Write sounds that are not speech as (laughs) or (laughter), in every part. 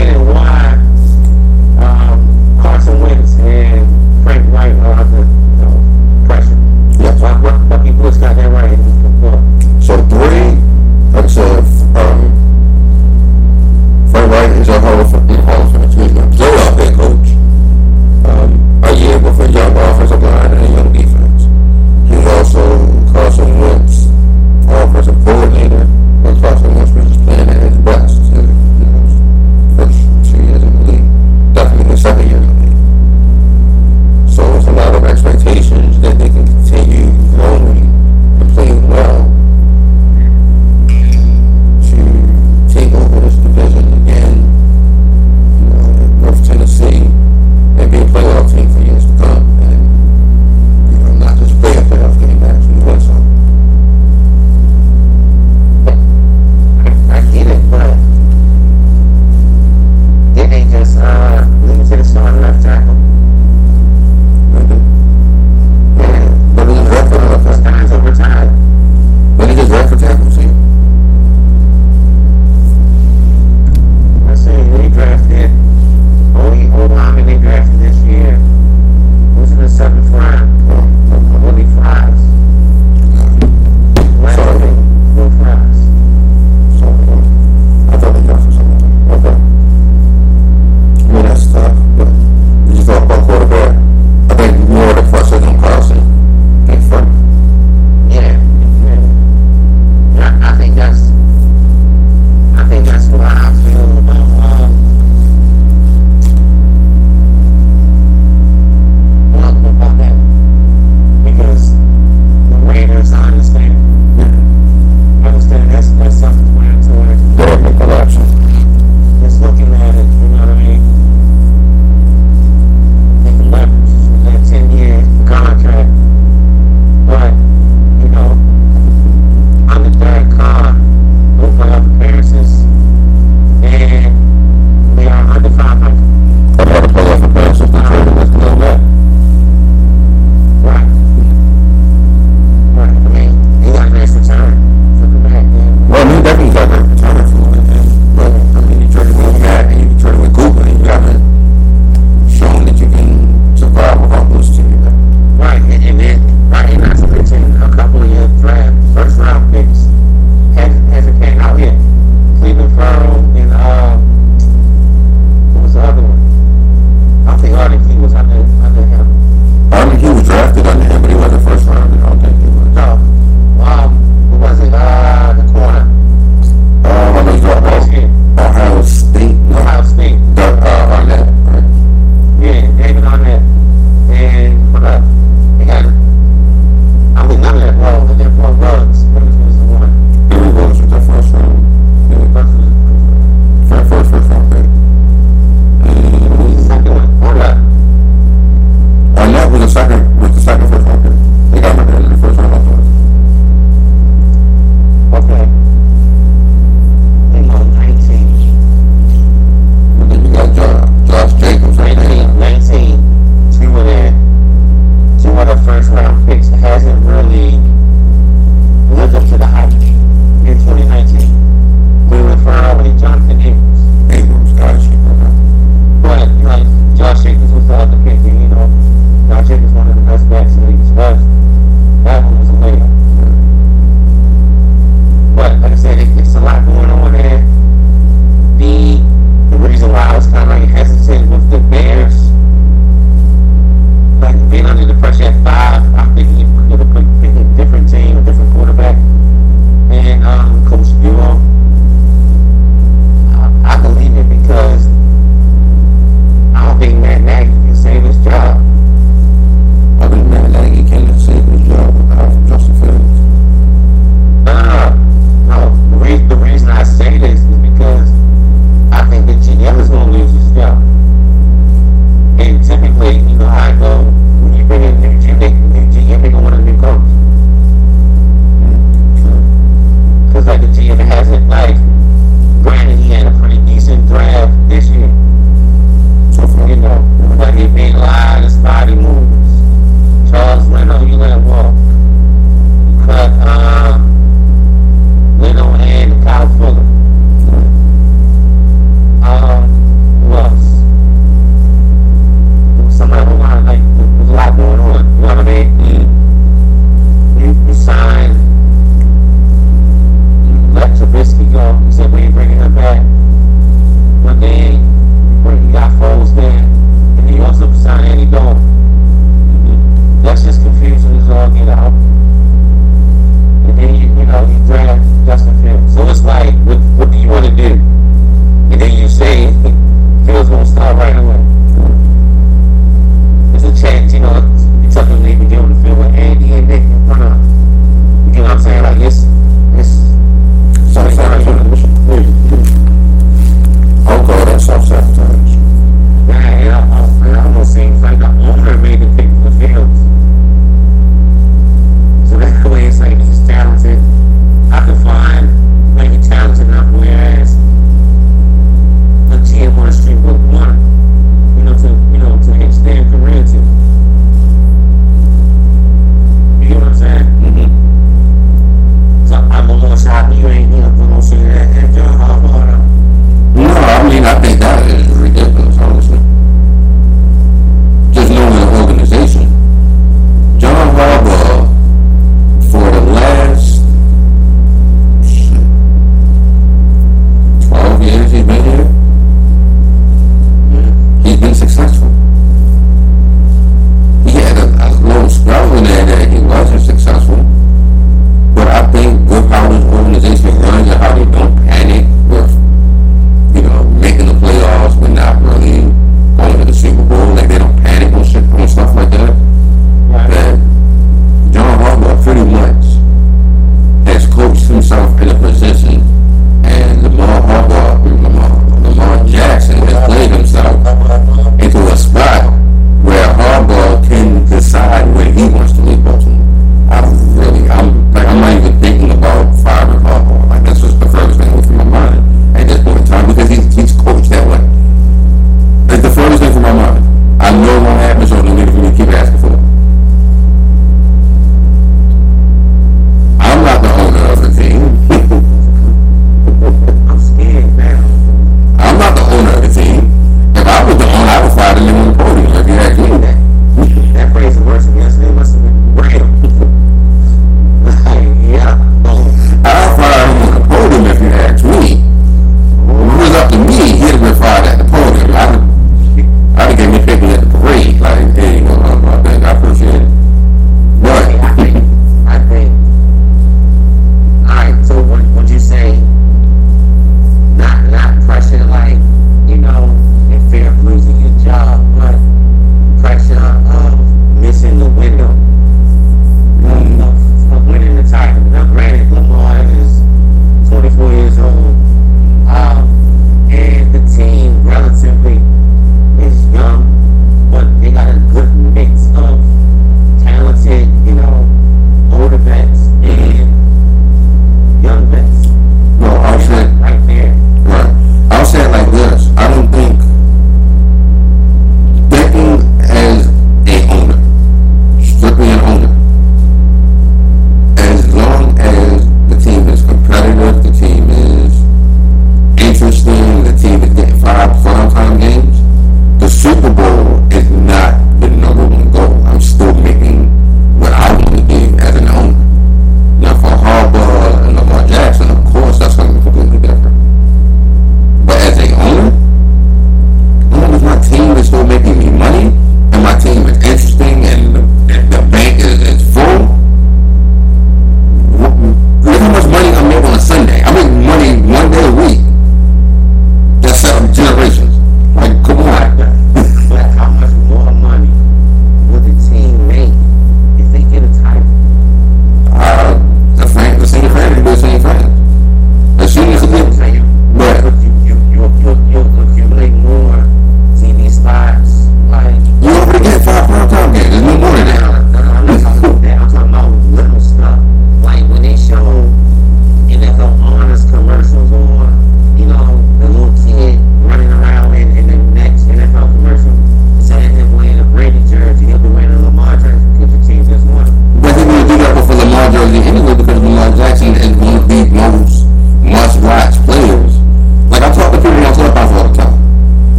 Explaining why um, Carson Wentz and Frank Reich are under you know, pressure. Yeah. Why, why, why people just got that right.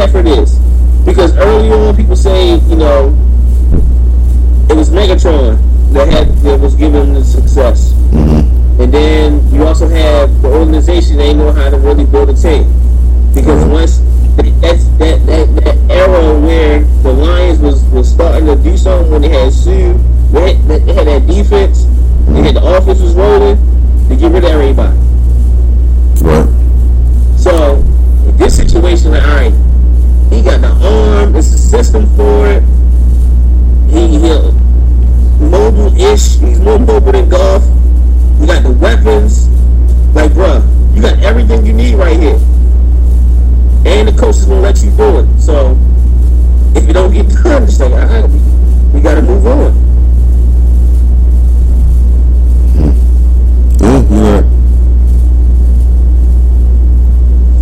Find out who Stafford is because early on people say you know it was Megatron that had that was giving the success. Mm-hmm. And then you also have the organization, they know how to really build a team. Because mm-hmm. once that's that, that, that era where the Lions was, was starting to do something when they had Suh, they had, they had that defense, they had the offense was rolling, they get rid of everybody. Right. So this situation, like, all right, he got the arm, it's the system for it. He he mobile-ish. He's more mobile than Goff. You got the weapons. Like, bruh, you got everything you need right here. And the coach is gonna let you do it. So if you don't get (laughs) done, just like, all right, we, we gotta move on. You're.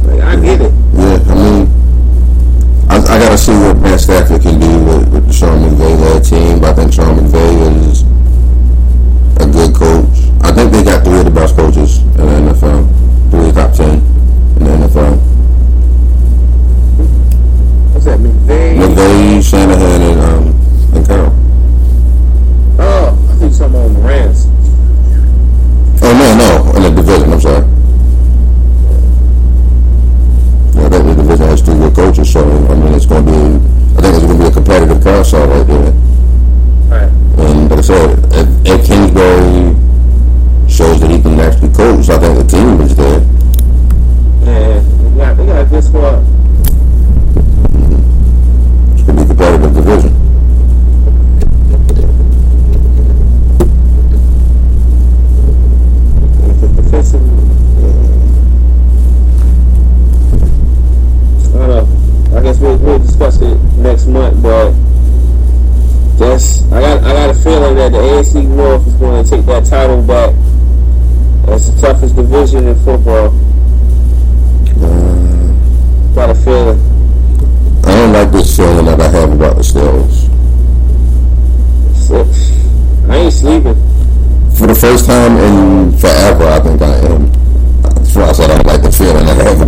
Like, I get it. Yeah, I, I gotta see what Matt Stafford can do with, with the Sean McVay led team. But I think Sean McVay is a good coach. I think they got three of the best coaches in the NFL, three of the top ten in the NFL. What's that? McVay? McVay, Shanahan, and um, and Carroll. Oh, I think something on the Rams. Oh no, no, in the division. I'm sorry. Yeah, I think the division has two good coaches, so I mean it's going to be. I think it's going to be a competitive carousel right there. Right. And like I said, if, if Kingsbury shows that he can actually coach, I think the team is there. Yeah, they got, they got a good squad. It's going to be a competitive division. Defensive. I don't know. I guess we'll, we'll discuss it next month, but just I got I got a feeling that the AFC North is going to take that title back. That's the toughest division in football. Uh, Got a feeling. I don't like this feeling that I have about the Steelers. I ain't sleeping. For the first time in forever, I think I am. That's why I said I don't like the feeling I have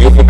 But